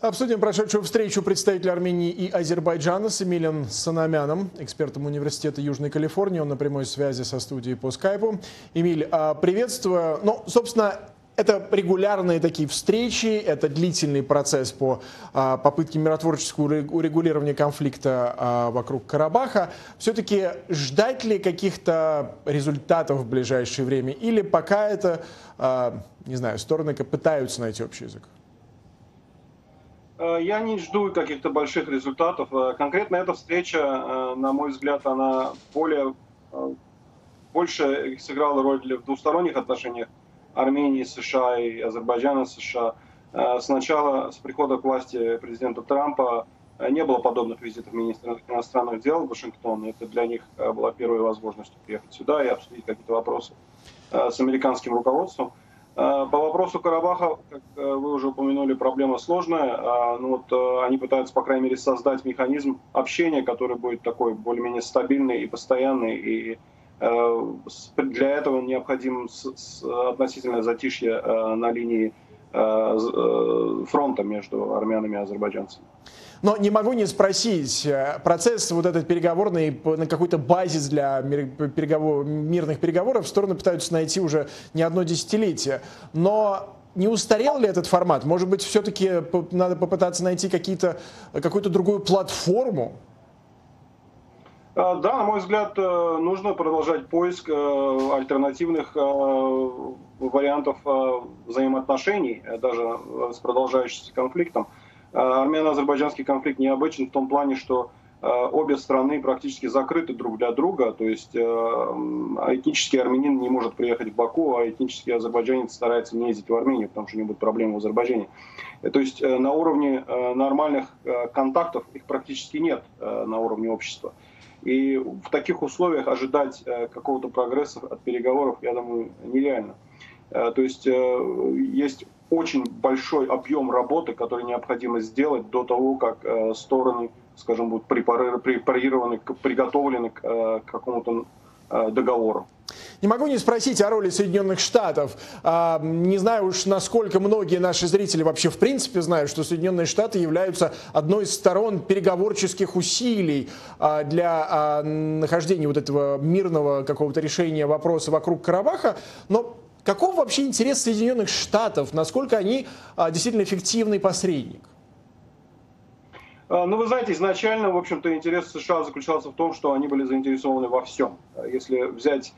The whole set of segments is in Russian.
Обсудим прошедшую встречу представителя Армении и Азербайджана с Эмилием Санамяном, экспертом Университета Южной Калифорнии. Он на прямой связи со студией по скайпу. Эмиль, а, приветствую. Ну, собственно, это регулярные такие встречи, это длительный процесс по а, попытке миротворческого урегулирования конфликта а, вокруг Карабаха. Все-таки ждать ли каких-то результатов в ближайшее время? Или пока это, не знаю, стороны пытаются найти общий язык? Э, я не жду каких-то больших результатов. Э, конкретно эта встреча, э, на мой взгляд, она более, больше сыграла роль в двусторонних отношениях Армении, США и Азербайджана, США. Сначала, с прихода к власти президента Трампа, не было подобных визитов министра иностранных дел в Вашингтон. Это для них была первая возможность приехать сюда и обсудить какие-то вопросы с американским руководством. Э, по вопросу Карабаха, как э, вы уже упомянули, проблема сложная. А, ну вот э, они пытаются, по крайней мере, создать механизм общения, который будет такой более-менее стабильный и постоянный. И для этого необходим относительное затишье на линии фронта между армянами и азербайджанцами. Но не могу не спросить, э, процесс вот этот переговорный на какой-то базис для переговор, мирных переговоров стороны пытаются найти уже не одно десятилетие. Но не устарел ли этот формат? Может быть, все-таки надо попытаться найти какие-то, какую-то другую платформу? А, да, на мой взгляд, э, нужно продолжать поиск э, альтернативных вариантов взаимоотношений, даже с продолжающимся конфликтом. Э, армяно-азербайджанский конфликт необычен в том плане, что э, обе страны практически закрыты друг для друга, то есть э, этнический армянин не может приехать в Баку, а этнический азербайджанец старается не ездить в Армению, потому что у него будут проблемы в Азербайджане. То есть на уровне нормальных контактов их практически нет на уровне общества. И в таких условиях ожидать какого-то прогресса от переговоров, я думаю, нереально. То есть есть очень большой объем работы, который необходимо сделать до того, как э, стороны, скажем, будут препарированы, приготовлены к, э, какому-то э, договору. Не могу не спросить о роли Соединенных Штатов. А, не знаю уж, насколько многие наши зрители вообще в принципе знают, что Соединенные Штаты являются одной из сторон переговорческих усилий а, для а, нахождения вот этого мирного какого-то решения вопроса вокруг Карабаха. Но Каков вообще интерес Соединенных Штатов? Насколько они действительно эффективный посредник? Ну, вы знаете, изначально, в общем-то, интерес США заключался в том, что они были заинтересованы во всем. Если взять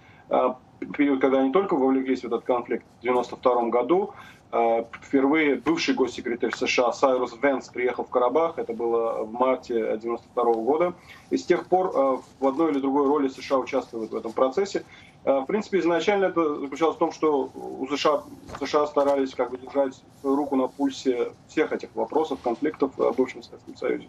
период, когда они только вовлеклись в этот конфликт в 1992 году, а, впервые бывший госсекретарь США Сайрус Венс приехал в Карабах, это было в марте 1992 года, и с тех пор в одной или другой роли США участвуют в этом процессе. В принципе, изначально это заключалось в том, что у США, США старались как бы держать руку на пульсе всех этих вопросов, конфликтов в бывшем Советском Союзе.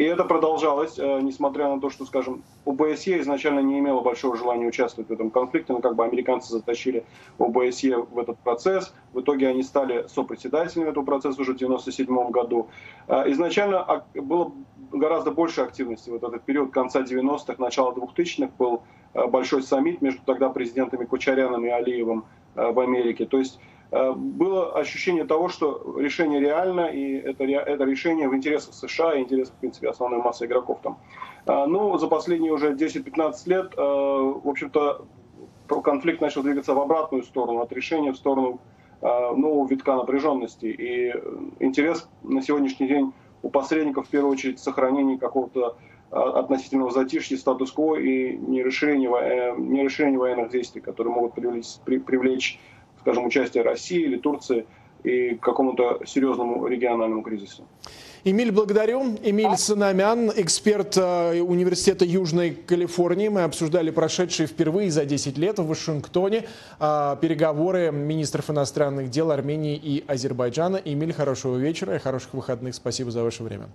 И это продолжалось, э, несмотря на то, что, скажем, ОБСЕ изначально не имела большого желания участвовать в этом конфликте, но как бы американцы затащили ОБСЕ в этот процесс. В итоге они стали сопредседателями этого процесса уже в 1997 году. Э, изначально было гораздо больше активности. Вот этот период конца 90-х, начала 2000-х был Э, большой саммит между тогда президентами Кучаряном и Алиевым в Америке. То есть было ощущение того, что решение реально, и это, это решение в интересах США и интересах, в принципе, основной массы игроков там. Ну, за последние уже 10-15 лет, в общем-то, конфликт начал двигаться в обратную сторону, от решения в сторону нового витка напряженности. И интерес на сегодняшний день у посредников, в первую очередь, сохранение какого-то относительного затишья, статус-кво и не расширение, э, не расширение военных действий, которые могут привлечь, привлечь, скажем, участие России или Турции и к какому-то серьезному региональному кризису. Эмиль, благодарю. Эмиль Санамян, эксперт э, Университета Южной Калифорнии. Мы обсуждали прошедшие впервые за 10 лет в Вашингтоне э, переговоры министров иностранных дел Армении и Азербайджана. Эмиль, хорошего вечера и хороших выходных. Спасибо за ваше время.